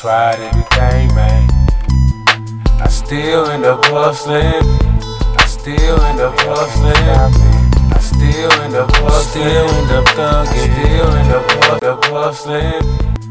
tried everything, man. I still end up hustling. I still end up hustling. I still end up hustling. Still end up thugging. Still end up hustling.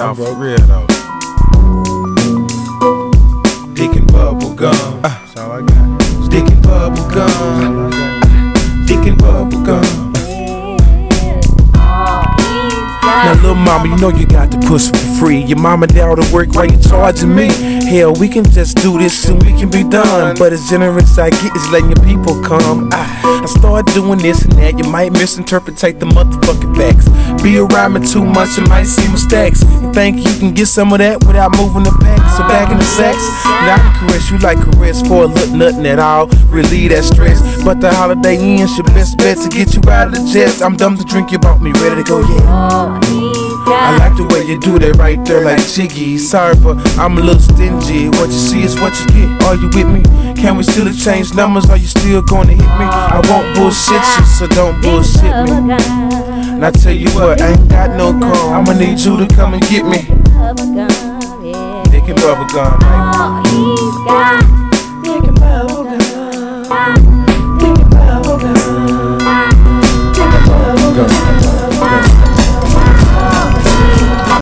Nah, for real though. Dick and bubble gum. That's all I got. Dick and bubble gum. Dick and bubble gum. Oh, now, little mama, you know you got the pussy for free. Your mama down to work while you charging me. Hell, we can just do this and we can be done. But as generous I get is letting your people come. I, I start doing this and that. You might misinterpret the motherfucking facts. Be around me too much, you might see mistakes. You think you can get some of that without moving the pack? So back in the sex, now I can caress you like caress for a look, nothing at all. Relieve that stress. But the holiday ends, your best bet to get you out of the jets. I'm dumb to drink, you bought me ready to go, yeah. I like the way you do that right there, like Jiggy. Sorry, but I'm a little stingy. What you see is what you get. Are you with me? Can we still exchange numbers? Are you still gonna hit me? I won't bullshit you, so don't bullshit me. And I tell you what, I ain't got no call I'ma need you to come and get me. Dick and bubblegum. Right? He's got dick and bubblegum.